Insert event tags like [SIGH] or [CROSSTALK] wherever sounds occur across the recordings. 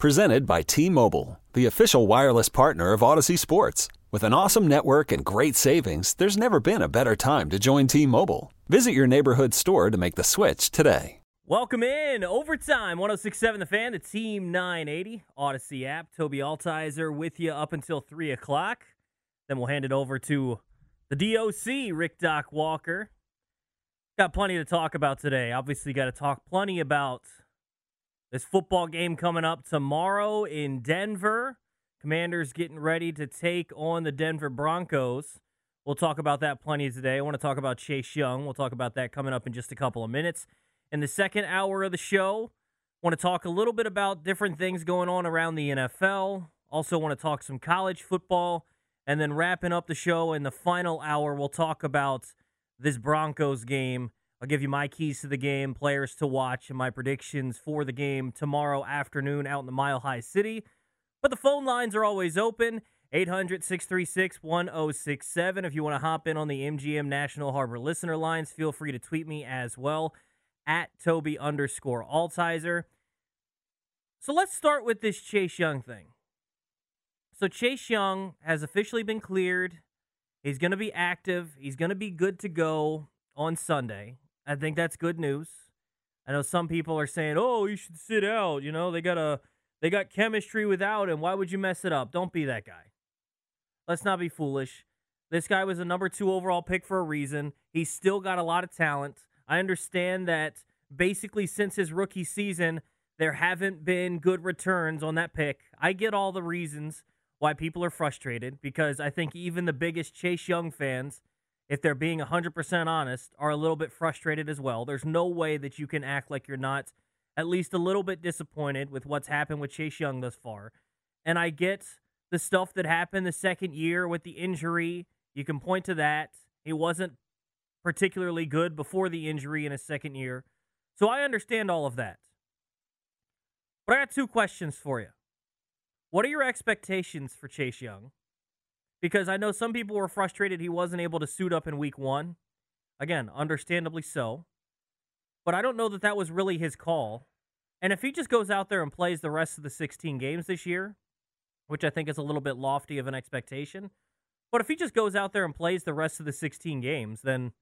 Presented by T-Mobile, the official wireless partner of Audacy Sports. With an awesome network and great savings, there's never been a better time to join T-Mobile. Visit your neighborhood store to make the switch today. Welcome in overtime 1067 the fan, the team 980 Audacy app. Tobi Altizer with you up until 3 o'clock. Then we'll hand it over to the DOC, Rick Doc Walker. Got plenty to talk about today. Obviously, got to talk plenty about this football game coming up tomorrow in Denver. Commanders getting ready to take on the Denver Broncos. We'll talk about that plenty today. I want to talk about Chase Young. We'll talk about that coming up in just a couple of minutes. In the second hour of the show, want to talk a little bit about different things going on around the NFL. Also, want to talk some college football. And then wrapping up the show in the final hour, we'll talk about this Broncos game. I'll give you my keys to the game, players to watch, and my predictions for the game tomorrow afternoon out in the Mile High City. But the phone lines are always open 800 636 1067. If you want to hop in on the MGM National Harbor listener lines, feel free to tweet me as well at Tobi underscore Altizer. So let's start with this Chase Young thing. So Chase Young has officially been cleared. He's going to be active. He's going to be good to go on Sunday. I think that's good news. I know some people are saying, "Oh, you should sit out." You know, they got a they got chemistry without him. Why would you mess it up? Don't be that guy. Let's not be foolish. This guy was a number two overall pick for a reason. He's still got a lot of talent. I understand that basically since his rookie season, there haven't been good returns on that pick. I get all the reasons why people are frustrated because I think even the biggest Chase Young fans, if they're being 100% honest, are a little bit frustrated as well. There's no way that you can act like you're not at least a little bit disappointed with what's happened with Chase Young thus far. And I get the stuff that happened the second year with the injury. You can point to that. He wasn't particularly good before the injury in his second year. So I understand all of that. But I got two questions for you. What are your expectations for Chase Young? Because I know some people were frustrated he wasn't able to suit up in week one. Again, understandably so. But I don't know that that was really his call. And if he just goes out there and plays the rest of the 16 games this year, which I think is a little bit lofty of an expectation, but if he just goes out there and plays the rest of the 16 games, then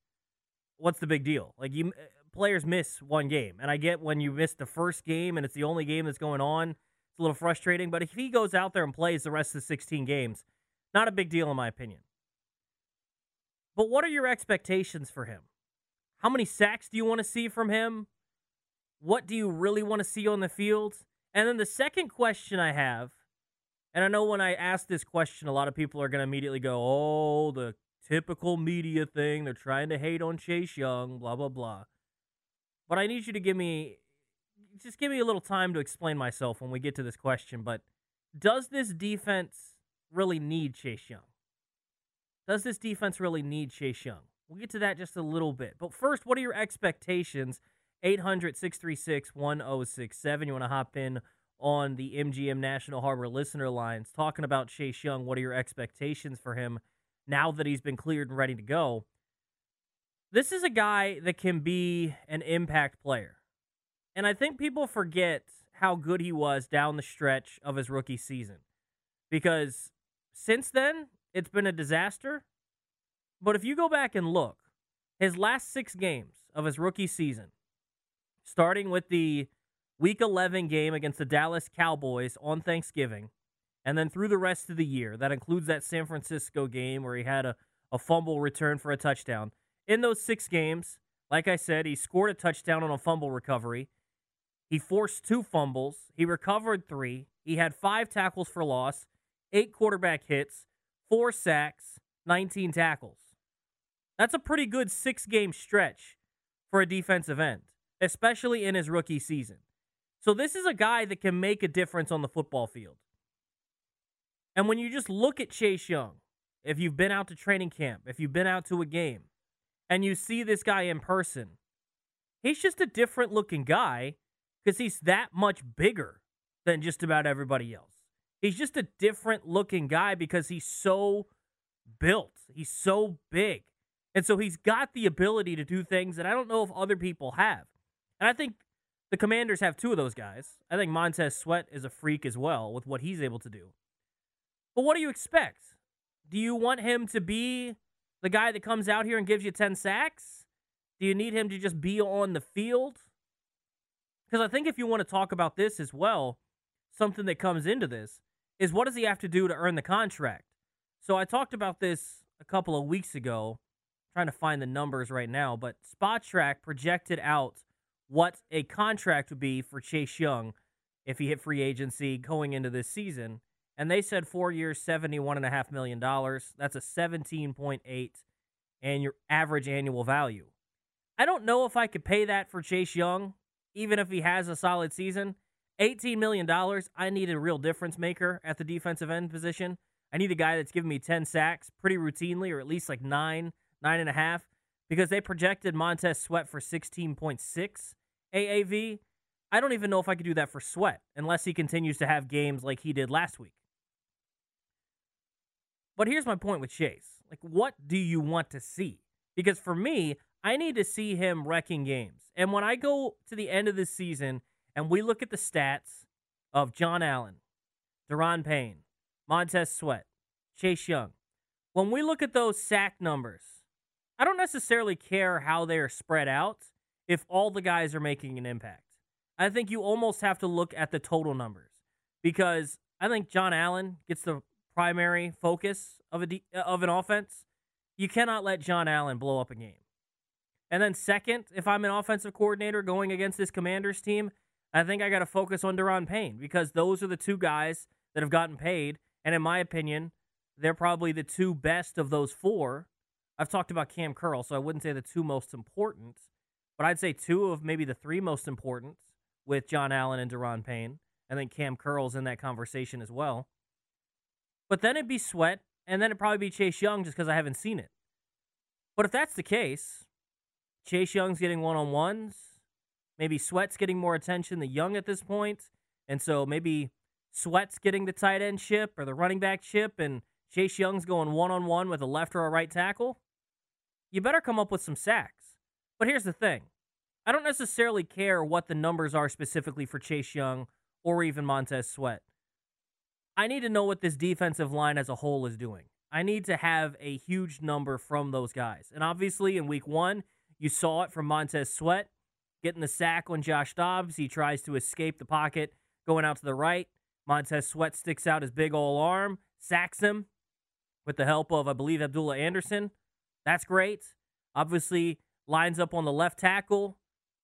what's the big deal? Like you players miss one game, and I get when you miss the first game and it's the only game that's going on, it's a little frustrating. But if he goes out there and plays the rest of the 16 games, not a big deal in my opinion. But what are your expectations for him? How many sacks do you want to see from him? What do you really want to see on the field? And then the second question I have, and I know when I ask this question, a lot of people are going to immediately go, oh, the typical media thing. They're trying to hate on Chase Young, blah, blah, blah. But I need you to give me, just give me a little time to explain myself when we get to this question. But does this defense really need Chase Young? Does this defense really need Chase Young? We'll get to that just a little bit. But first, what are your expectations? 800 636 1067. You want to hop in on the MGM National Harbor listener lines talking about Chase Young. What are your expectations for him now that he's been cleared and ready to go? This is a guy that can be an impact player. And I think people forget how good he was down the stretch of his rookie season. Because since then, it's been a disaster. But if you go back and look, his last six games of his rookie season, starting with the week 11 game against the Dallas Cowboys on Thanksgiving, and then through the rest of the year, that includes that San Francisco game where he had a, a fumble return for a touchdown. In those six games, like I said, he scored a touchdown on a fumble recovery. He forced two fumbles. He recovered three. He had five tackles for loss, eight quarterback hits, four sacks, 19 tackles. That's a pretty good six game stretch for a defensive end, especially in his rookie season. So, this is a guy that can make a difference on the football field. And when you just look at Chase Young, if you've been out to training camp, if you've been out to a game, and you see this guy in person, he's just a different looking guy because he's that much bigger than just about everybody else. He's just a different looking guy because he's so built. He's so big. And so he's got the ability to do things that I don't know if other people have. And I think the commanders have two of those guys. I think Montez Sweat is a freak as well with what he's able to do. But what do you expect? Do you want him to be the guy that comes out here and gives you 10 sacks? Do you need him to just be on the field? Because I think if you want to talk about this as well, something that comes into this is what does he have to do to earn the contract? So I talked about this a couple of weeks ago, trying to find the numbers right now, but Spotrac projected out what a contract would be for Chase Young if he hit free agency going into this season. And they said four years, $71.5 million. That's a 17.8 and your average annual value. I don't know if I could pay that for Chase Young, even if he has a solid season. $18 million, I need a real difference maker at the defensive end position. I need a guy that's giving me 10 sacks pretty routinely, or at least like nine, nine and a half, because they projected Montez Sweat for 16.6 AAV. I don't even know if I could do that for Sweat unless he continues to have games like he did last week. But here's my point with Chase. Like, what do you want to see? Because for me, I need to see him wrecking games. And when I go to the end of this season and we look at the stats of John Allen, Daron Payne, Montez Sweat, Chase Young, when we look at those sack numbers, I don't necessarily care how they are spread out if all the guys are making an impact. I think you almost have to look at the total numbers because I think John Allen gets the primary focus of a uh, of an offense. You cannot let John Allen blow up a game. And then second, if I'm an offensive coordinator going against this Commanders team, I think I got to focus on Daron Payne because those are the two guys that have gotten paid. And in my opinion, they're probably the two best of those four. I've talked about Cam Curl, so I wouldn't say the two most important, but I'd say two of maybe the three most important with John Allen and Daron Payne. I think Cam Curl's in that conversation as well. But then it'd be Sweat, and then it'd probably be Chase Young just because I haven't seen it. But if that's the case, Chase Young's getting one on ones. Maybe Sweat's getting more attention than Young at this point. And so maybe Sweat's getting the tight end ship or the running back ship, and Chase Young's going one on one with a left or a right tackle. You better come up with some sacks. But here's the thing I don't necessarily care what the numbers are specifically for Chase Young or even Montez Sweat. I need to know what this defensive line as a whole is doing. I need to have a huge number from those guys. And obviously, in week one, you saw it from Montez Sweat getting the sack on Josh Dobbs. He tries to escape the pocket going out to the right. Montez Sweat sticks out his big old arm, sacks him with the help of, I believe, Abdullah Anderson. That's great. Obviously, lines up on the left tackle,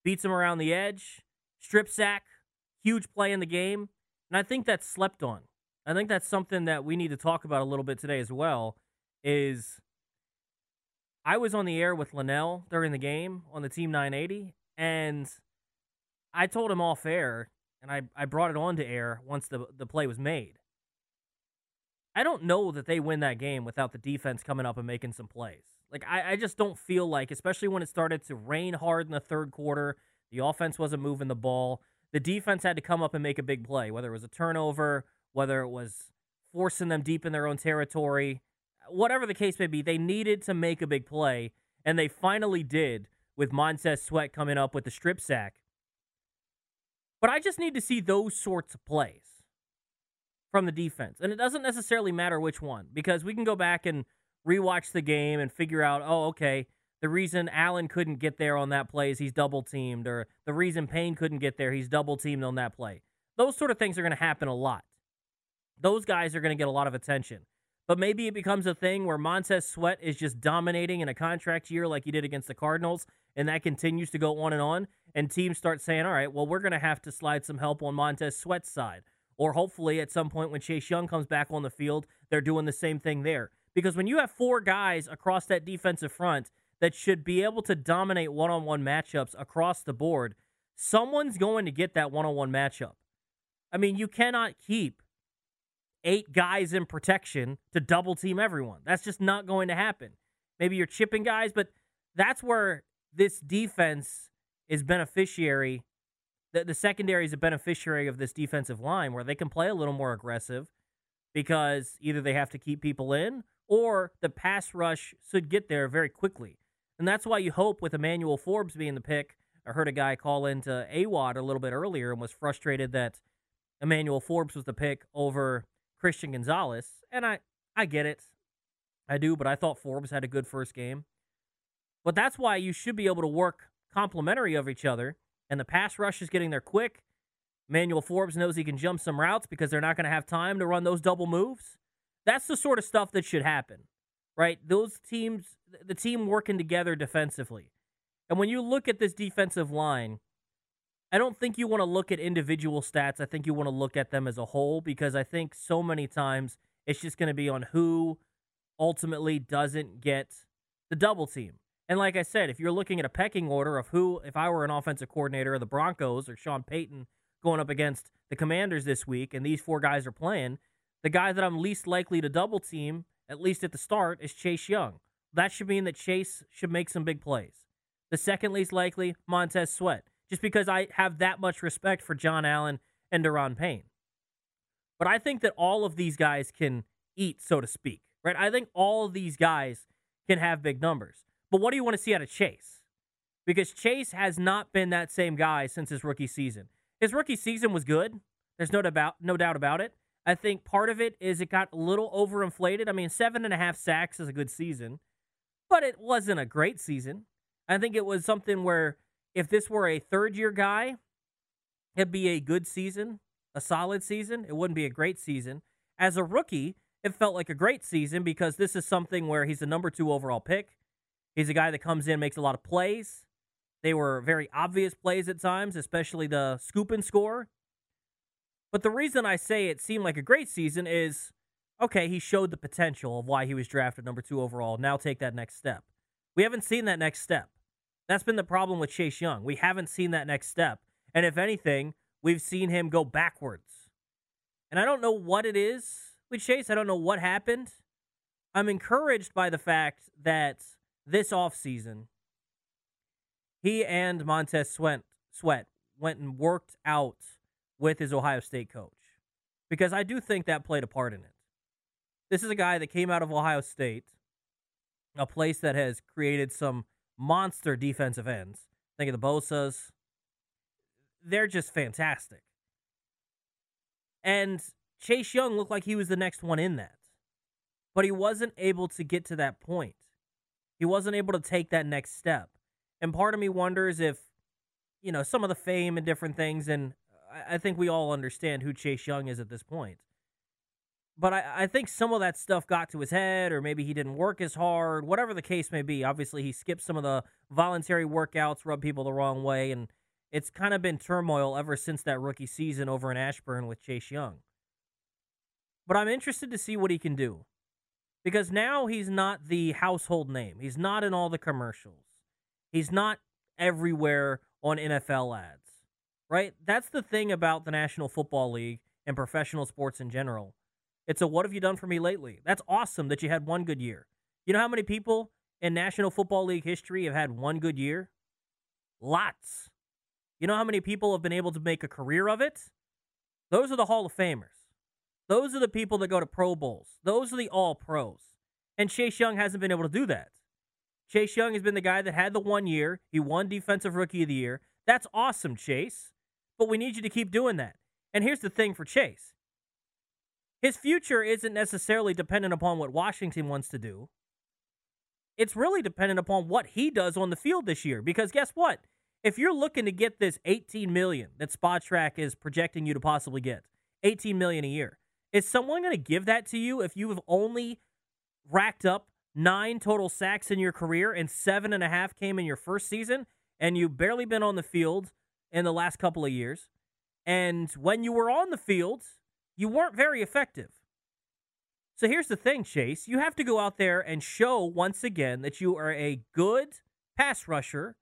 beats him around the edge, strip sack, huge play in the game. And I think that's slept on. I think that's something that we need to talk about a little bit today as well. Is I was on the air with Linnell during the game on the Team 980, and I told him off air, and I, I brought it on to air once the, the play was made. I don't know that they win that game without the defense coming up and making some plays. Like, I, I just don't feel like, especially when it started to rain hard in the third quarter, the offense wasn't moving the ball. The defense had to come up and make a big play, whether it was a turnover, whether it was forcing them deep in their own territory whatever the case may be, they needed to make a big play, and they finally did with Montez Sweat coming up with the strip sack. But I just need to see those sorts of plays from the defense. And it doesn't necessarily matter which one, because we can go back and rewatch the game and figure out, oh, okay, the reason Allen couldn't get there on that play is he's double teamed, or the reason Payne couldn't get there, he's double teamed on that play. Those sort of things are going to happen a lot. Those guys are going to get a lot of attention. But maybe it becomes a thing where Montez Sweat is just dominating in a contract year like he did against the Cardinals, and that continues to go on and on. And teams start saying, all right, well, we're going to have to slide some help on Montez Sweat's side. Or hopefully at some point when Chase Young comes back on the field, they're doing the same thing there. Because when you have four guys across that defensive front that should be able to dominate one on one matchups across the board, someone's going to get that one on one matchup. I mean, you cannot keep eight guys in protection to double team everyone. That's just not going to happen. Maybe you're chipping guys, but that's where this defense is beneficiary. The, the secondary is a beneficiary of this defensive line where they can play a little more aggressive because either they have to keep people in or the pass rush should get there very quickly. And that's why you hope with Emmanuel Forbes being the pick. I heard a guy call into AWOD a little bit earlier and was frustrated that Emmanuel Forbes was the pick over Christian Gonzalez. And I, I get it. I do, but I thought Forbes had a good first game. But that's why you should be able to work complementary of each other. And the pass rush is getting there quick. Emmanuel Forbes knows he can jump some routes because they're not going to have time to run those double moves. That's the sort of stuff that should happen, right? Those teams, the team working together defensively. And when you look at this defensive line, I don't think you want to look at individual stats. I think you want to look at them as a whole because I think so many times it's just going to be on who ultimately doesn't get the double team. And like I said, if you're looking at a pecking order of who, if I were an offensive coordinator of the Broncos or Sean Payton going up against the Commanders this week and these four guys are playing, the guy that I'm least likely to double team, at least at the start, is Chase Young. That should mean that Chase should make some big plays. The second least likely, Montez Sweat, just because I have that much respect for John Allen and Daron Payne. But I think that all of these guys can eat, so to speak, right? I think all of these guys can have big numbers. But what do you want to see out of Chase? Because Chase has not been that same guy since his rookie season. His rookie season was good. There's no doubt, no doubt about it. I think part of it is it got a little overinflated. I mean, seven and a half sacks is a good season, but it wasn't a great season. I think it was something where if this were a third year guy, it'd be a good season, a solid season. It wouldn't be a great season. As a rookie, it felt like a great season because this is something where he's the number two overall pick. He's a guy that comes in, makes a lot of plays. They were very obvious plays at times, especially the scoop and score. But the reason I say it seemed like a great season is okay, he showed the potential of why he was drafted number two overall. Now take that next step. We haven't seen that next step. That's been the problem with Chase Young. We haven't seen that next step. And if anything, we've seen him go backwards. And I don't know what it is with Chase. I don't know what happened. I'm encouraged by the fact that this offseason, he and Montez Sweat, Sweat went and worked out with his Ohio State coach because I do think that played a part in it. This is a guy that came out of Ohio State, a place that has created some monster defensive ends. Think of the Bosa's. They're just fantastic. And Chase Young looked like he was the next one in that. But he wasn't able to get to that point. He wasn't able to take that next step. And part of me wonders if, you know, some of the fame and different things, and I think we all understand who Chase Young is at this point. But I, I think some of that stuff got to his head, or maybe he didn't work as hard, whatever the case may be. Obviously, he skipped some of the voluntary workouts, rubbed people the wrong way, and it's kind of been turmoil ever since that rookie season over in Ashburn with Chase Young. But I'm interested to see what he can do because now he's not the household name. He's not in all the commercials. He's not everywhere on NFL ads right? That's the thing about the National Football League and professional sports in general. It's a what have you done for me lately? That's awesome that you had one good year. You know how many people in National Football League history have had one good year? Lots. You know how many people have been able to make a career of it? Those are the Hall of Famers. Those are the people that go to Pro Bowls. Those are the All Pros. And Chase Young hasn't been able to do that. Chase Young has been the guy that had the one year. He won Defensive Rookie of the Year. That's awesome, Chase but we need you to keep doing that. And here's the thing for Chase his future isn't necessarily dependent upon what Washington wants to do. It's really dependent upon what he does on the field this year. Because guess what? If you're looking to get this 18 million that Spotrac is projecting you to possibly get, 18 million a year, is someone going to give that to you if you have only racked up nine total sacks in your career and seven and a half came in your first season and you've barely been on the field in the last couple of years. And when you were on the field, you weren't very effective. So here's the thing, Chase. You have to go out there and show once again that you are a good pass rusher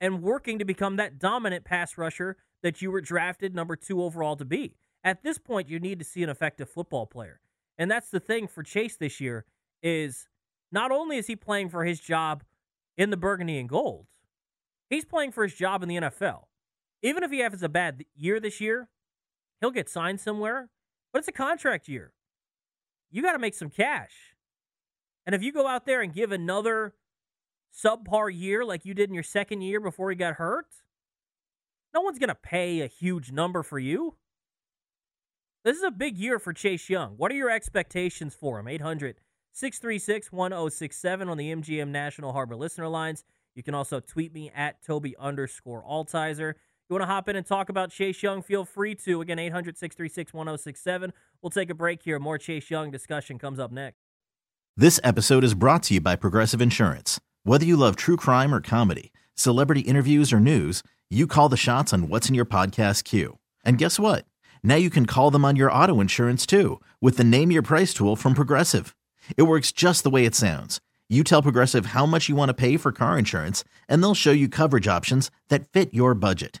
and working to become that dominant pass rusher that you were drafted number two overall to be. At this point, you need to see an effective football player. And that's the thing for Chase this year is not only is he playing for his job in the burgundy and gold, he's playing for his job in the NFL. Even if he has a bad year this year, he'll get signed somewhere, but it's a contract year. You got to make some cash. And if you go out there and give another subpar year like you did in your second year before he got hurt, no one's going to pay a huge number for you. This is a big year for Chase Young. What are your expectations for him? 800 636 1067 on the MGM National Harbor listener lines. You can also tweet me at Tobi underscore Altizer. You want to hop in and talk about Chase Young? Feel free to. Again, 800 636 1067. We'll take a break here. More Chase Young discussion comes up next. This episode is brought to you by Progressive Insurance. Whether you love true crime or comedy, celebrity interviews or news, you call the shots on what's in your podcast queue. And guess what? Now you can call them on your auto insurance too with the Name Your Price tool from Progressive. It works just the way it sounds. You tell Progressive how much you want to pay for car insurance, and they'll show you coverage options that fit your budget.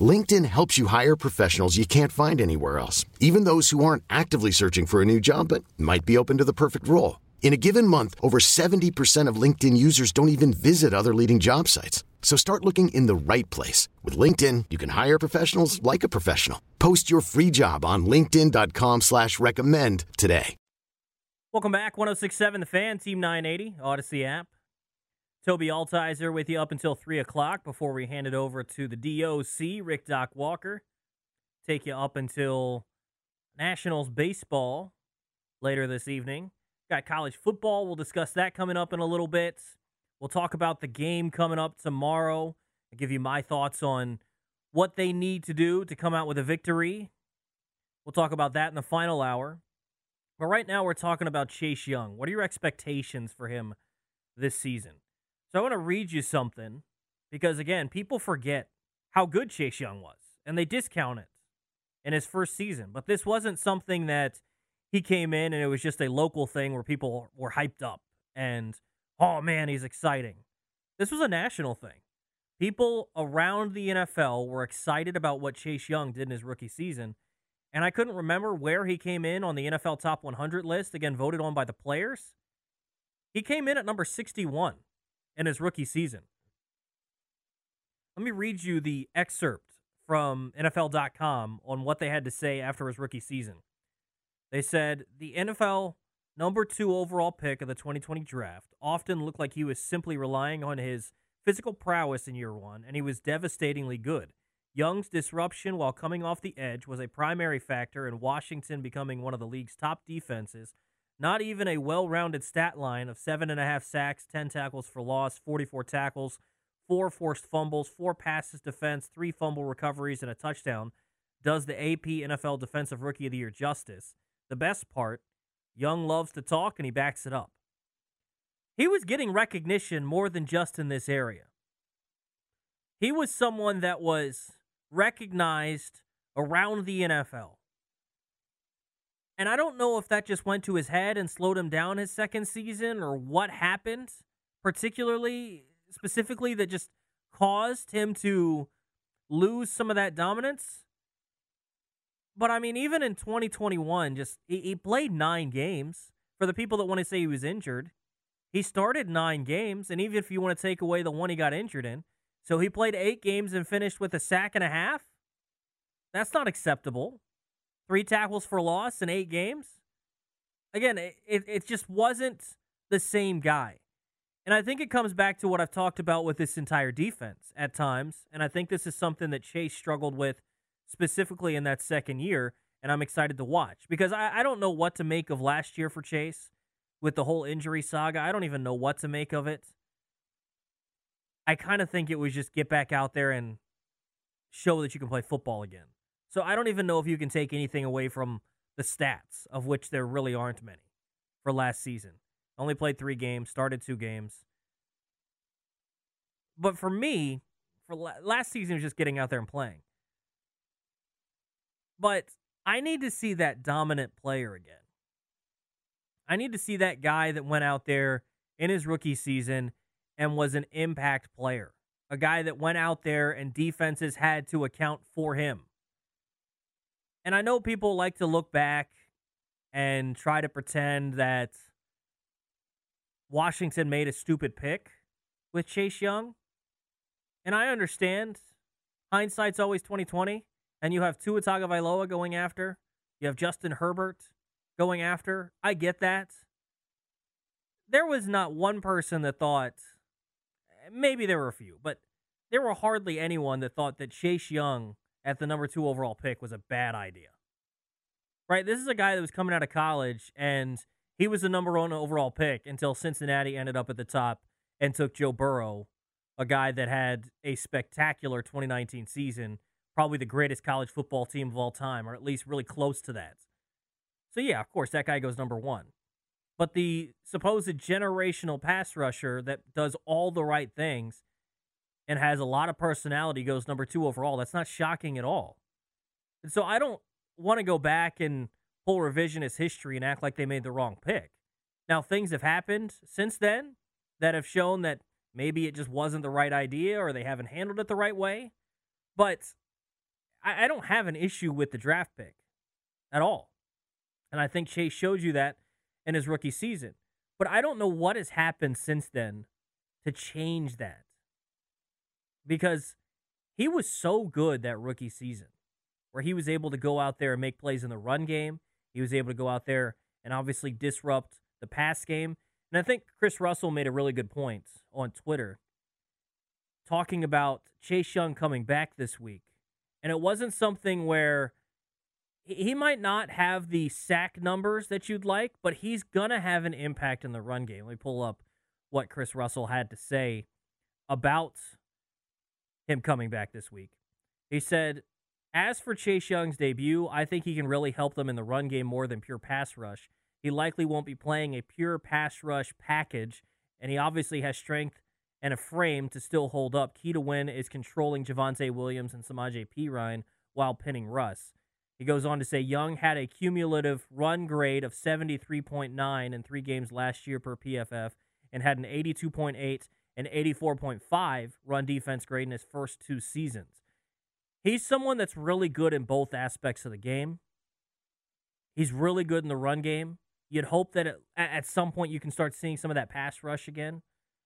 LinkedIn helps you hire professionals you can't find anywhere else, even those who aren't actively searching for a new job but might be open to the perfect role. In a given month, over 70% of LinkedIn users don't even visit other leading job sites. So start looking in the right place. With LinkedIn, you can hire professionals like a professional. Post your free job on linkedin.com slash recommend today. Welcome back. 1067 The Fan, Team 980, Audacy app. Tobi Altizer with you up until 3 o'clock before we hand it over to the DOC, Rick Doc Walker. Take you up until Nationals baseball later this evening. Got college football. We'll discuss that coming up in a little bit. We'll talk about the game coming up tomorrow. I'll give you my thoughts on what they need to do to come out with a victory. We'll talk about that in the final hour. But right now, we're talking about Chase Young. What are your expectations for him this season? So I want to read you something because, again, people forget how good Chase Young was and they discount it in his first season. But this wasn't something that he came in and it was just a local thing where people were hyped up and oh man, he's exciting. This was a national thing. People around the NFL were excited about what Chase Young did in his rookie season. And I couldn't remember where he came in on the NFL Top 100 list, again, voted on by the players. He came in at number 61 in his rookie season. Let me read you the excerpt from NFL.com on what they had to say after his rookie season. They said the NFL number two overall pick of the 2020 draft, often looked like he was simply relying on his physical prowess in year one, and he was devastatingly good. Young's disruption while coming off the edge was a primary factor in Washington becoming one of the league's top defenses. Not even a well rounded stat line of seven and a half sacks, 10 tackles for loss, 44 tackles, four forced fumbles, four passes defense, three fumble recoveries, and a touchdown does the AP NFL Defensive Rookie of the Year justice. The best part, Young loves to talk and he backs it up. He was getting recognition more than just in this area. He was someone that was recognized around the NFL. And I don't know if that just went to his head and slowed him down his second season or what happened, particularly, specifically, that just caused him to lose some of that dominance. But I mean, even in 2021, just he, he played nine games. For the people that want to say he was injured, he started nine games, and even if you want to take away the one he got injured in, so he played eight games and finished with a sack and a half. That's not acceptable. Three tackles for loss in eight games. Again, it, it just wasn't the same guy. And I think it comes back to what I've talked about with this entire defense at times. And I think this is something that Chase struggled with specifically in that second year. And I'm excited to watch because I, I don't know what to make of last year for Chase with the whole injury saga. I don't even know what to make of it. I kind of think it was just get back out there and show that you can play football again. So I don't even know if you can take anything away from the stats, of which there really aren't many, for last season. Only played three games, started two games. But for me, for last season was just getting out there and playing. But I need to see that dominant player again. I need to see that guy that went out there in his rookie season and was an impact player. A guy that went out there and defenses had to account for him. And I know people like to look back and try to pretend that Washington made a stupid pick with Chase Young. And I understand hindsight's always 2020 and you have Tua Tagovailoa going after, you have Justin Herbert going after. I get that. There was not one person that thought eh, maybe there were a few, but there were hardly anyone that thought that Chase Young at the number 2 overall pick was a bad idea. Right? This is a guy that was coming out of college and he was the number one overall pick until Cincinnati ended up at the top and took Joe Burrow, a guy that had a spectacular 2019 season, probably the greatest college football team of all time, or at least really close to that. So, yeah, of course, that guy goes number one. But the supposed generational pass rusher that does all the right things and has a lot of personality goes number two overall. That's not shocking at all. And so I don't want to go back and pull revisionist history and act like they made the wrong pick. Now, things have happened since then that have shown that maybe it just wasn't the right idea or they haven't handled it the right way. But I, I don't have an issue with the draft pick at all. And I think Chase showed you that in his rookie season. But I don't know what has happened since then to change that. Because he was so good that rookie season where he was able to go out there and make plays in the run game. He was able to go out there and obviously disrupt the pass game. And I think Chris Russell made a really good point on Twitter talking about Chase Young coming back this week. And it wasn't something where he might not have the sack numbers that you'd like, but he's going to have an impact in the run game. Let me pull up what Chris Russell had to say about him coming back this week. He said, as for Chase Young's debut, I think he can really help them in the run game more than pure pass rush. He likely won't be playing a pure pass rush package, and he obviously has strength and a frame to still hold up. Key to win is controlling Javonte Williams and Samaje Perine while pinning Russ. He goes on to say Young had a cumulative run grade of 73.9 in three games last year per PFF and had an 82.8 and 84.5 run defense grade in his first two seasons. He's someone that's really good in both aspects of the game. He's really good in the run game. You'd hope that it, at some point you can start seeing some of that pass rush again.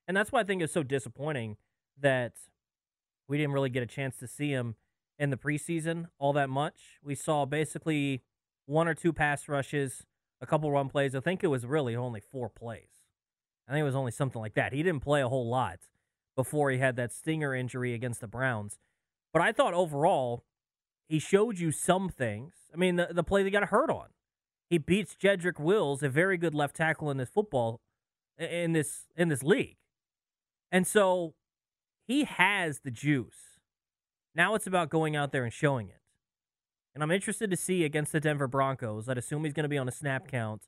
And that's why I think it's so disappointing that we didn't really get a chance to see him in the preseason all that much. We saw basically one or two pass rushes, a couple run plays. I think it was really only four plays. I think it was only something like that. He didn't play a whole lot before he had that stinger injury against the Browns. But I thought overall, he showed you some things. I mean, the, the play that got hurt on. He beats Jedrick Wills, a very good left tackle in this football in this in this league. And so he has the juice. Now it's about going out there and showing it. And I'm interested to see against the Denver Broncos. I'd assume he's going to be on a snap count.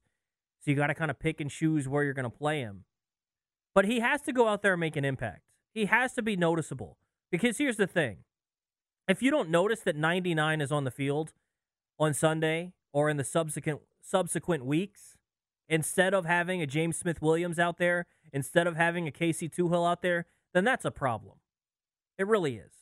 So you got to kind of pick and choose where you're going to play him. But he has to go out there and make an impact. He has to be noticeable. Because here's the thing if you don't notice that 99 is on the field on Sunday or in the subsequent subsequent weeks, instead of having a James Smith Williams out there, instead of having a Casey Toohill out there, then that's a problem. It really is.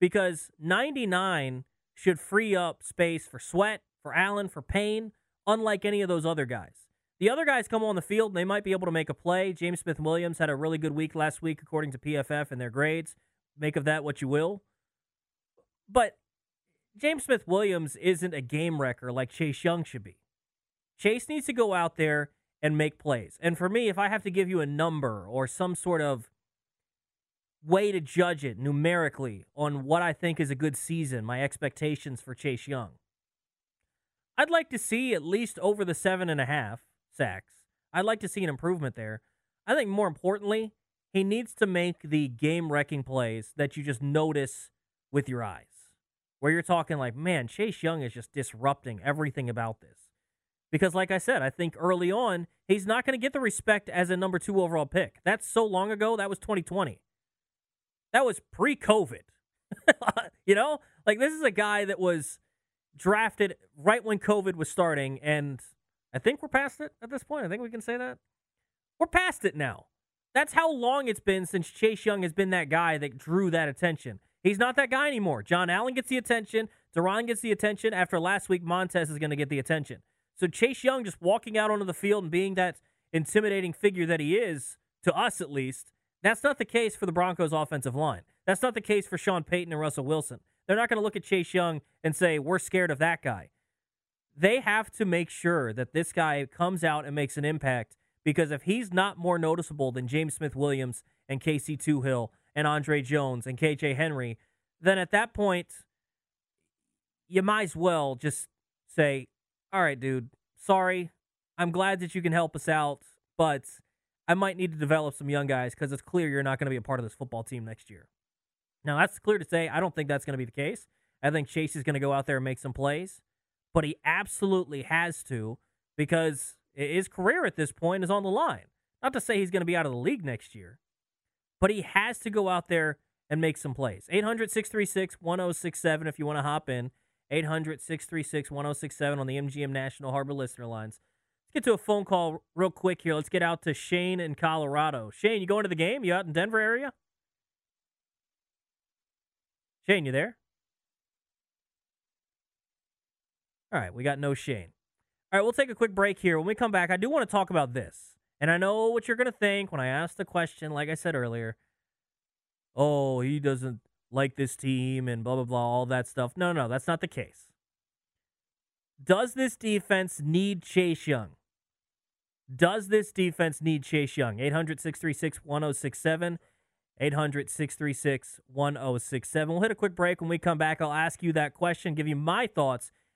Because 99 should free up space for Sweat, for Allen, for Payne, unlike any of those other guys. The other guys come on the field and they might be able to make a play. James Smith Williams had a really good week last week, according to PFF and their grades. Make of that what you will. But James Smith Williams isn't a game wrecker like Chase Young should be. Chase needs to go out there and make plays. And for me, if I have to give you a number or some sort of way to judge it numerically on what I think is a good season, my expectations for Chase Young, I'd like to see at least over the seven and a half sacks. I'd like to see an improvement there. I think more importantly, he needs to make the game wrecking plays that you just notice with your eyes. Where you're talking like, man, Chase Young is just disrupting everything about this. Because, like I said, I think early on, he's not going to get the respect as a number two overall pick. That's so long ago. That was 2020. That was pre COVID. [LAUGHS] you know, like this is a guy that was drafted right when COVID was starting, and I think we're past it at this point. I think we can say that. We're past it now. That's how long it's been since Chase Young has been that guy that drew that attention. He's not that guy anymore. John Allen gets the attention. Daron gets the attention. After last week, Montez is going to get the attention. So Chase Young just walking out onto the field and being that intimidating figure that he is, to us at least, that's not the case for the Broncos offensive line. That's not the case for Sean Payton and Russell Wilson. They're not going to look at Chase Young and say, we're scared of that guy. They have to make sure that this guy comes out and makes an impact because if he's not more noticeable than James Smith Williams and Casey Toohill and Andre Jones and KJ Henry, then at that point, you might as well just say, all right, dude, sorry. I'm glad that you can help us out, but I might need to develop some young guys because it's clear you're not going to be a part of this football team next year. Now, that's clear to say. I don't think that's going to be the case. I think Chase is going to go out there and make some plays, but he absolutely has to because his career at this point is on the line. Not to say he's going to be out of the league next year, but he has to go out there and make some plays. 800 636 1067 if you want to hop in. 800 636 1067 on the MGM National Harbor listener lines. Let's get to a phone call real quick here. Let's get out to Shane in Colorado. Shane, you going to the game? You out in Denver area? Shane, you there? All right, we got no Shane. All right, we'll take a quick break here. When we come back, I do want to talk about this. And I know what you're going to think when I ask the question, like I said earlier. Oh, he doesn't like this team and blah, blah, blah, all that stuff. No, no, no, that's not the case. Does this defense need Chase Young? Does this defense need Chase Young? 800 636 1067. 800 636 1067. We'll hit a quick break. When we come back, I'll ask you that question, give you my thoughts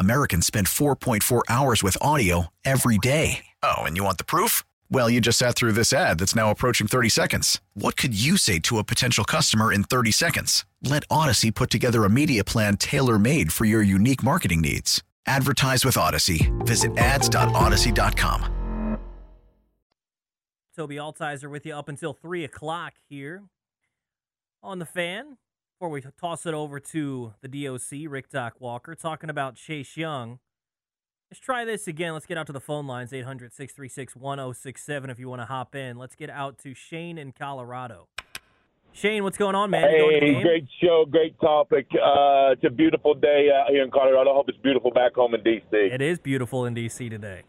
Americans spend 4.4 hours with audio every day. Oh, and you want the proof? Well, you just sat through this ad that's now approaching 30 seconds. What could you say to a potential customer in 30 seconds? Let Audacy put together a media plan tailor made for your unique marketing needs. Advertise with Audacy. Visit ads.audacy.com. Tobi Altizer with you up until 3 o'clock here on the fan. Before we toss it over to the DOC, Rick Doc Walker, talking about Chase Young. Let's try this again. Let's get out to the phone lines 800 636 1067 if you want to hop in. Let's get out to Shane in Colorado. Shane, what's going on, man? You going to Hey, great show, great topic. Uh, it's a beautiful day out here in Colorado. I hope it's beautiful back home in D.C. It is beautiful in D.C. today.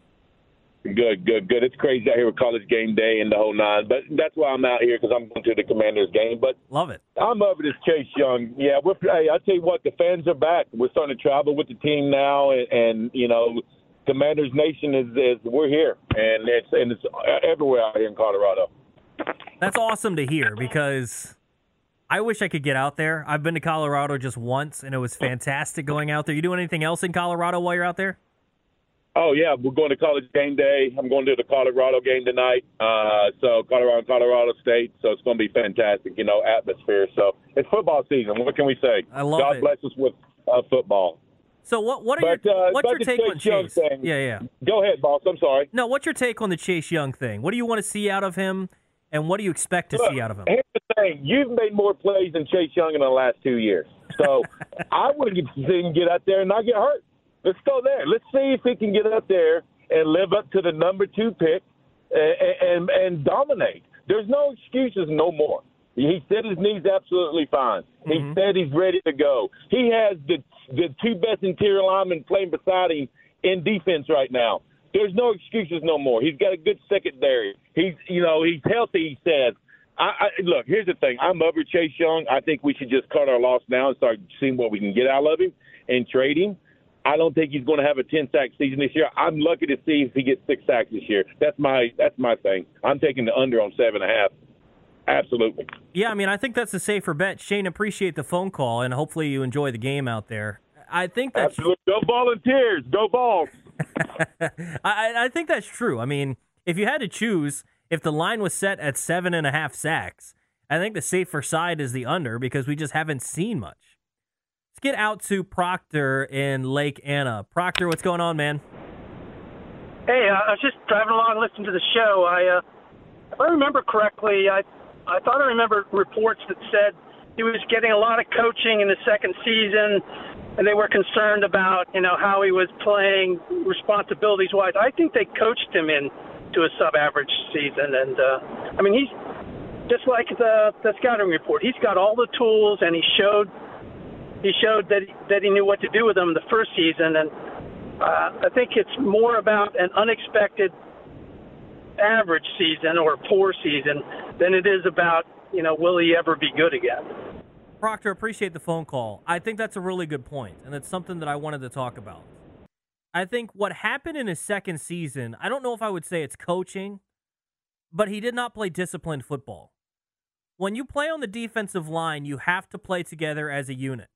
Good, good, good. It's crazy out here with college game day and the whole nine, but that's why I'm out here because I'm going to the Commanders game. But Love it. I'm over this Chase Young. Yeah, we're, hey, I tell you what, the fans are back. We're starting to travel with the team now, and, and you know, Commanders Nation is, is we're here, and it's and it's everywhere out here in Colorado. That's awesome to hear because I wish I could get out there. I've been to Colorado just once, and it was fantastic going out there. You doing anything else in Colorado while you're out there? Oh yeah, we're going to college game day. I'm going to the Colorado game tonight. Uh, so Colorado, Colorado State. So it's going to be fantastic, you know, atmosphere. So it's football season. What can we say? I love God it. bless us with uh, football. So what? What are But, your uh, What's your take on Chase Young thing. Yeah, yeah. Go ahead, boss. I'm sorry. No, what's your take on the Chase Young thing? What do you want to see out of him, and what do you expect to Look, see out of him? Here's the thing: you've made more plays than Chase Young in the last two years. So [LAUGHS] I want to see him get out there and not get hurt. Let's go there. Let's see if he can get up there and live up to the number two pick and and, and dominate. There's no excuses no more. He said his knee's absolutely fine. He mm-hmm. said he's ready to go. He has the the two best interior linemen playing beside him in defense right now. There's no excuses no more. He's got a good secondary. He's you know he's healthy. He says. I, I, look, here's the thing. I'm over Chase Young. I think we should just cut our loss now and start seeing what we can get out of him and trade him. I don't think he's going to have a 10 sack season this year. I'm lucky to see if he gets six sacks this year. That's my that's my thing. I'm taking the under on seven and a half. Absolutely. Yeah, I mean, I think that's a safer bet. Shane, appreciate the phone call, and hopefully you enjoy the game out there. I think that's Absolutely. Go volunteers. Go balls. [LAUGHS] I, I think that's true. I mean, if you had to choose, if the line was set at seven and a half sacks, I think the safer side is the under because we just haven't seen much. Let's get out to Proctor in Lake Anna. Proctor, what's going on, man? Hey, uh, I was just driving along listening to the show. I, uh, if I remember correctly, I, I thought I remember reports that said he was getting a lot of coaching in the second season, and they were concerned about, you know, how he was playing responsibilities wise. I think they coached him in to a sub-average season, and uh, I mean, he's just like the the scouting report. He's got all the tools, and he showed he showed that he, that he knew what to do with them the first season, and uh, I think it's more about an unexpected average season or poor season than it is about you know will he ever be good again. Proctor, appreciate the phone call. I think that's a really good point, and it's something that I wanted to talk about. I think what happened in his second season, I don't know if I would say it's coaching, but he did not play disciplined football. When you play on the defensive line, you have to play together as a unit.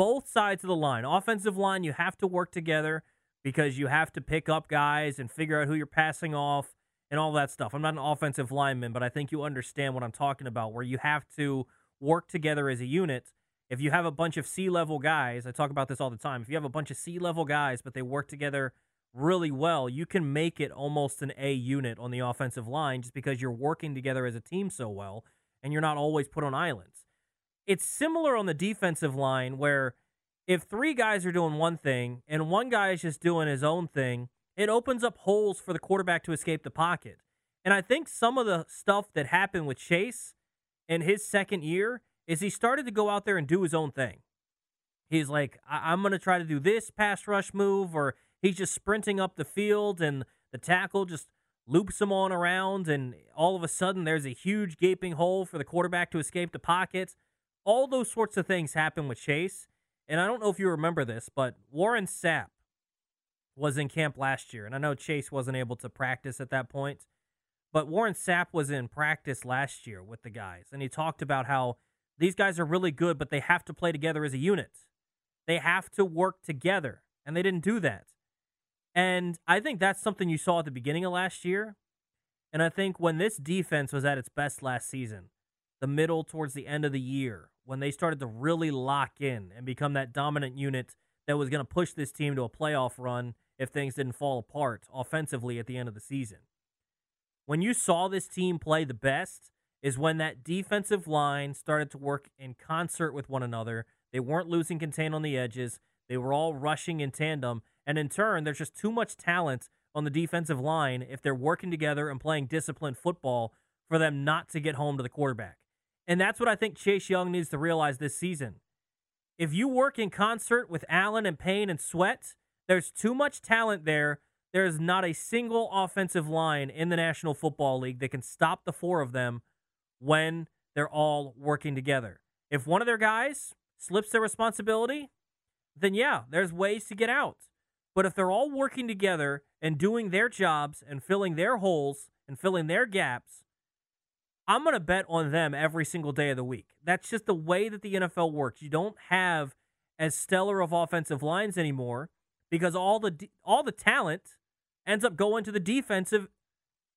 Both sides of the line, offensive line, you have to work together because you have to pick up guys and figure out who you're passing off and all that stuff. I'm not an offensive lineman, but I think you understand what I'm talking about, where you have to work together as a unit. If you have a bunch of C level guys, I talk about this all the time. If you have a bunch of C level guys, but they work together really well, you can make it almost an A unit on the offensive line just because you're working together as a team so well and you're not always put on islands. It's similar on the defensive line where if three guys are doing one thing and one guy is just doing his own thing, it opens up holes for the quarterback to escape the pocket. And I think some of the stuff that happened with Chase in his second year is he started to go out there and do his own thing. He's like, I- am going to try to do this pass rush move, or he's just sprinting up the field and the tackle just loops him on around, and all of a sudden there's a huge gaping hole for the quarterback to escape the pocket. All those sorts of things happen with Chase. And I don't know if you remember this, but Warren Sapp was in camp last year. And I know Chase wasn't able to practice at that point, but Warren Sapp was in practice last year with the guys. And he talked about how these guys are really good, but they have to play together as a unit. They have to work together. And they didn't do that. And I think that's something you saw at the beginning of last year. And I think when this defense was at its best last season, the middle towards the end of the year, when they started to really lock in and become that dominant unit that was going to push this team to a playoff run if things didn't fall apart offensively at the end of the season. When you saw this team play the best is when that defensive line started to work in concert with one another. They weren't losing contain on the edges. They were all rushing in tandem. And in turn, there's just too much talent on the defensive line if they're working together and playing disciplined football for them not to get home to the quarterback. And that's what I think Chase Young needs to realize this season. If you work in concert with Allen and Payne and Sweat, there's too much talent there. There's not a single offensive line in the National Football League that can stop the four of them when they're all working together. If one of their guys slips their responsibility, then yeah, there's ways to get out. But if they're all working together and doing their jobs and filling their holes and filling their gaps, I'm going to bet on them every single day of the week. That's just the way that the NFL works. You don't have as stellar of offensive lines anymore because all the all the talent ends up going to the defensive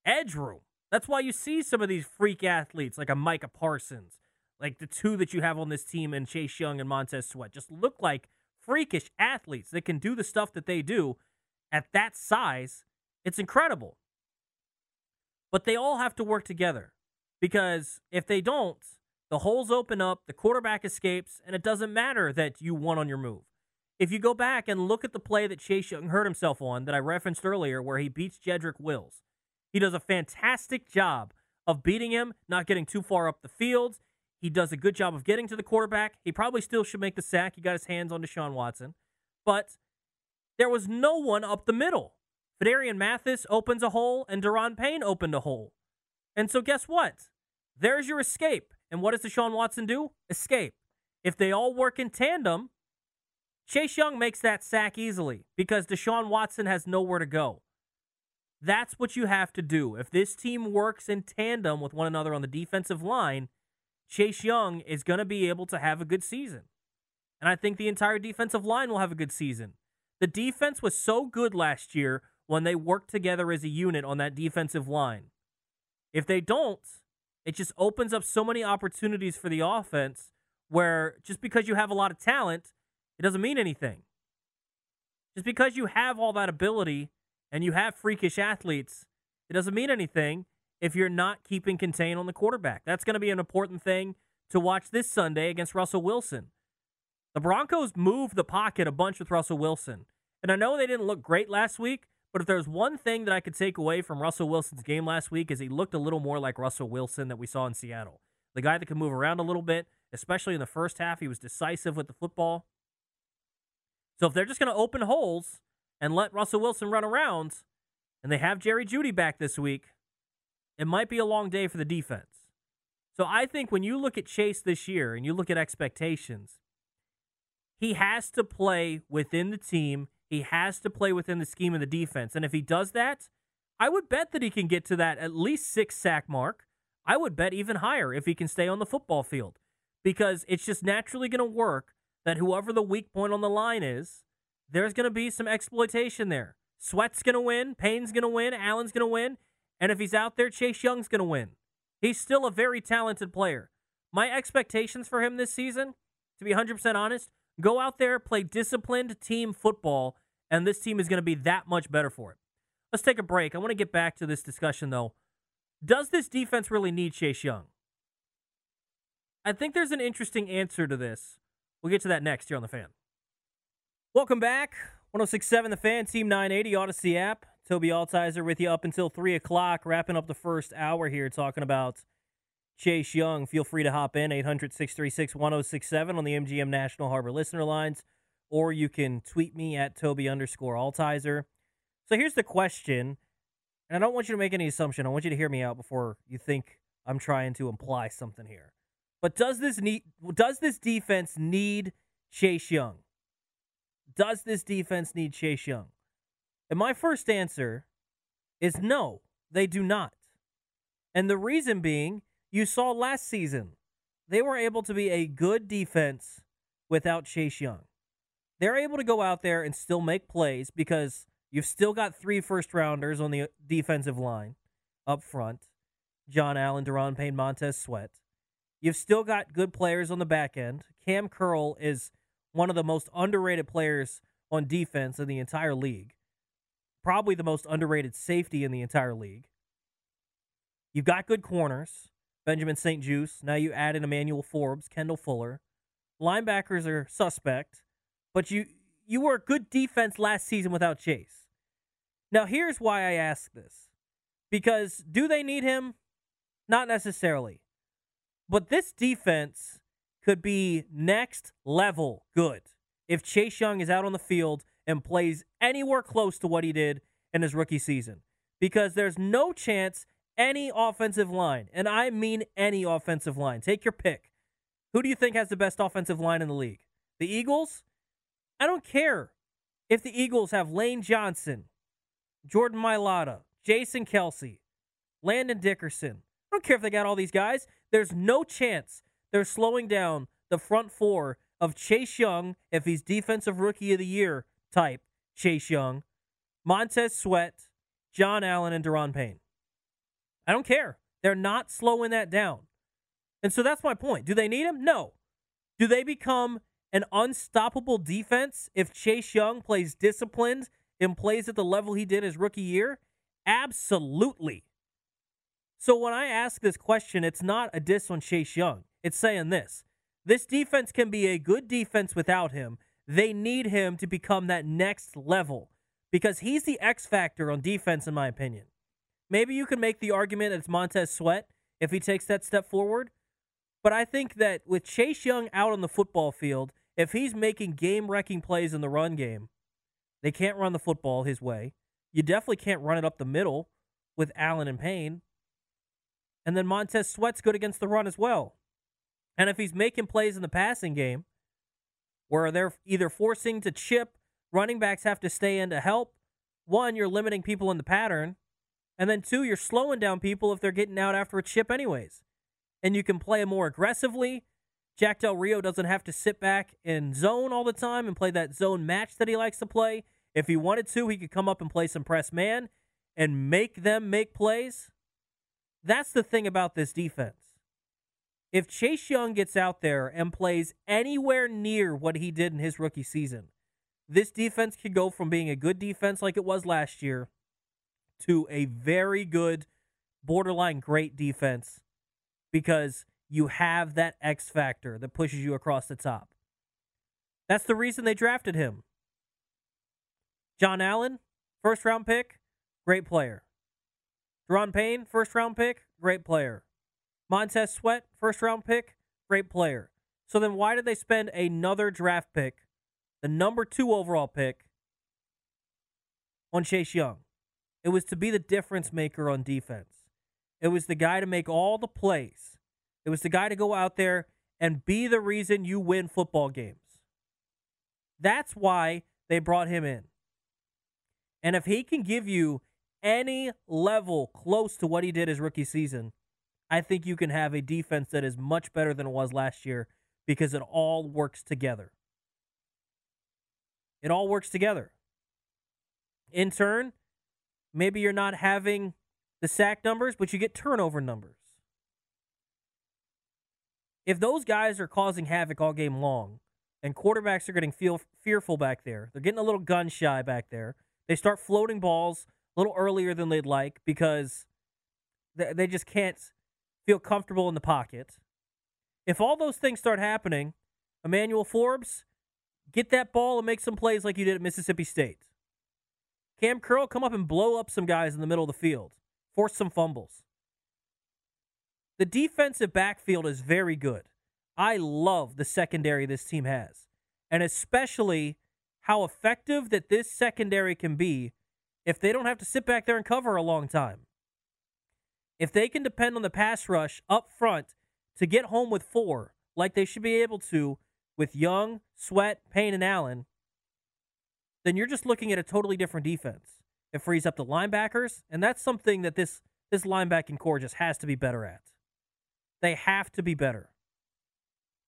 edge room. That's why you see some of these freak athletes like a Micah Parsons, like the two that you have on this team and Chase Young and Montez Sweat just look like freakish athletes that can do the stuff that they do at that size. It's incredible. But they all have to work together because if they don't, the holes open up, the quarterback escapes, and it doesn't matter that you won on your move. If you go back and look at the play that Chase Young hurt himself on that I referenced earlier, where he beats Jedrick Wills, he does a fantastic job of beating him, not getting too far up the field. He does a good job of getting to the quarterback. He probably still should make the sack. He got his hands on Deshaun Watson. But there was no one up the middle. Phidarian Mathis opens a hole, and Daron Payne opened a hole. And so guess what? There's your escape. And what does Deshaun Watson do? Escape. If they all work in tandem, Chase Young makes that sack easily because Deshaun Watson has nowhere to go. That's what you have to do. If this team works in tandem with one another on the defensive line, Chase Young is going to be able to have a good season. And I think the entire defensive line will have a good season. The defense was so good last year when they worked together as a unit on that defensive line. If they don't, it just opens up so many opportunities for the offense where just because you have a lot of talent, it doesn't mean anything. Just because you have all that ability and you have freakish athletes, it doesn't mean anything if you're not keeping contain on the quarterback. That's going to be an important thing to watch this Sunday against Russell Wilson. The Broncos moved the pocket a bunch with Russell Wilson. And I know they didn't look great last week, but if there's one thing that I could take away from Russell Wilson's game last week is he looked a little more like Russell Wilson that we saw in Seattle. The guy that can move around a little bit, especially in the first half, he was decisive with the football. So if they're just going to open holes and let Russell Wilson run around, and they have Jerry Jeudy back this week, it might be a long day for the defense. So I think when you look at Chase this year and you look at expectations, he has to play within the team. He has to play within the scheme of the defense. And if he does that, I would bet that he can get to that at least six sack mark. I would bet even higher if he can stay on the football field because it's just naturally going to work that whoever the weak point on the line is, there's going to be some exploitation there. Sweat's going to win, Payne's going to win, Allen's going to win, and if he's out there, Chase Young's going to win. He's still a very talented player. My expectations for him this season, to be 100% honest, go out there, play disciplined team football, and this team is going to be that much better for it. Let's take a break. I want to get back to this discussion, though. Does this defense really need Chase Young? I think there's an interesting answer to this. We'll get to that next here on The Fan. Welcome back. 1067 The Fan, Team 980, Audacy app. Tobi Altizer with you up until 3 o'clock, wrapping up the first hour here, talking about Chase Young. Feel free to hop in, 800 636 1067 on the MGM National Harbor listener lines, or you can tweet me at Tobi underscore Altizer. So here's the question, and I don't want you to make any assumption. I want you to hear me out before you think I'm trying to imply something here. But does this need does this defense need Chase Young? Does this defense need Chase Young? And my first answer is no, they do not. And the reason being, you saw last season, they were able to be a good defense without Chase Young. They're able to go out there and still make plays because you've still got three first rounders on the defensive line up front John Allen, Daron Payne, Montez Sweat. You've still got good players on the back end. Cam Curl is one of the most underrated players on defense in the entire league. Probably the most underrated safety in the entire league. You've got good corners. Benjamin St-Juste. Now you add in Emmanuel Forbes, Kendall Fuller. Linebackers are suspect, but you you were a good defense last season without Chase. Now here's why I ask this. Because do they need him? Not necessarily. But this defense could be next level good if Chase Young is out on the field and plays anywhere close to what he did in his rookie season. Because there's no chance any offensive line, and I mean any offensive line, take your pick. Who do you think has the best offensive line in the league? The Eagles? I don't care if the Eagles have Lane Johnson, Jordan Mailata, Jason Kelce, Landon Dickerson. I don't care if they got all these guys. There's no chance they're slowing down the front four of Chase Young, if he's defensive rookie of the year type, Chase Young, Montez Sweat, John Allen, and Daron Payne. I don't care. They're not slowing that down. And so that's my point. Do they need him? No. Do they become an unstoppable defense if Chase Young plays disciplined and plays at the level he did his rookie year? Absolutely. So when I ask this question, it's not a diss on Chase Young. It's saying this this defense can be a good defense without him. They need him to become that next level because he's the X factor on defense, in my opinion. Maybe you can make the argument it's Montez Sweat if he takes that step forward. But I think that with Chase Young out on the football field, if he's making game wrecking plays in the run game, they can't run the football his way. You definitely can't run it up the middle with Allen and Payne. And then Montez Sweat's good against the run as well. And if he's making plays in the passing game, where they're either forcing to chip, running backs have to stay in to help, one, you're limiting people in the pattern. And then two, you're slowing down people if they're getting out after a chip, anyways. And you can play more aggressively. Jack Del Rio doesn't have to sit back in zone all the time and play that zone match that he likes to play. If he wanted to, he could come up and play some press man and make them make plays. That's the thing about this defense. If Chase Young gets out there and plays anywhere near what he did in his rookie season, this defense could go from being a good defense like it was last year to a very good, borderline great defense because you have that X factor that pushes you across the top. That's the reason they drafted him. John Allen, first round pick, great player. Daron Payne, first round pick, great player. Montez Sweat, first round pick, great player. So then why did they spend another draft pick, the number two overall pick, on Chase Young? It was to be the difference maker on defense. It was the guy to make all the plays. It was the guy to go out there and be the reason you win football games. That's why they brought him in. And if he can give you any level close to what he did his rookie season, I think you can have a defense that is much better than it was last year because it all works together. It all works together. In turn, maybe you're not having the sack numbers, but you get turnover numbers. If those guys are causing havoc all game long and quarterbacks are getting feel, fearful back there, they're getting a little gun shy back there, they start floating balls a little earlier than they'd like because they, they just can't feel comfortable in the pocket. If all those things start happening, Emmanuel Forbes, get that ball and make some plays like you did at Mississippi State. Cam Curl, come up and blow up some guys in the middle of the field, force some fumbles. The defensive backfield is very good. I love the secondary this team has, and especially how effective that this secondary can be if they don't have to sit back there and cover a long time. If they can depend on the pass rush up front to get home with four, like they should be able to with Young, Sweat, Payne, and Allen, then you're just looking at a totally different defense. It frees up the linebackers, and that's something that this this linebacking corps just has to be better at. They have to be better.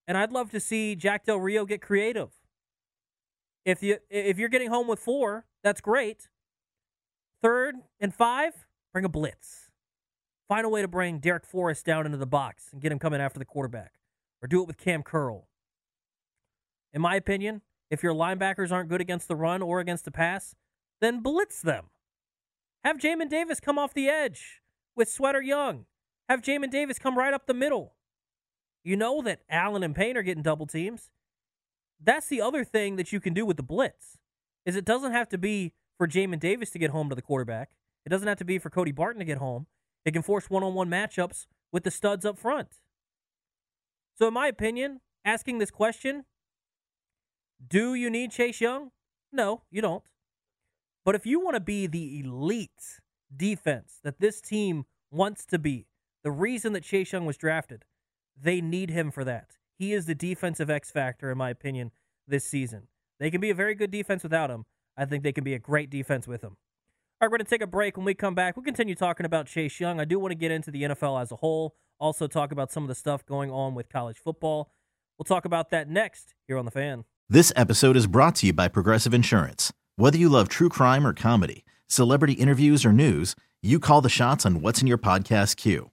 And I'd love to see Jack Del Rio get creative. If you if you're getting home with four, that's great. Third and five, bring a blitz. Find a way to bring Darrick Forrest down into the box and get him coming after the quarterback. Or do it with Cam Curl. In my opinion, if your linebackers aren't good against the run or against the pass, then blitz them. Have Jamin Davis come off the edge with Sweater Young. Have Jamin Davis come right up the middle. You know that Allen and Payne are getting double teams. That's the other thing that you can do with the blitz. Is it doesn't have to be for Jamin Davis to get home to the quarterback. It doesn't have to be for Cody Barton to get home. It can force one-on-one matchups with the studs up front. So, in my opinion, asking this question, do you need Chase Young? No, you don't. But if you want to be the elite defense that this team wants to be, the reason that Chase Young was drafted, they need him for that. He is the defensive X factor, in my opinion, this season. They can be a very good defense without him. I think they can be a great defense with him. All right, we're going to take a break. When we come back, we'll continue talking about Chase Young. I do want to get into the NFL as a whole, also talk about some of the stuff going on with college football. We'll talk about that next here on The Fan. This episode is brought to you by Progressive Insurance. Whether you love true crime or comedy, celebrity interviews or news, you call the shots on what's in your podcast queue.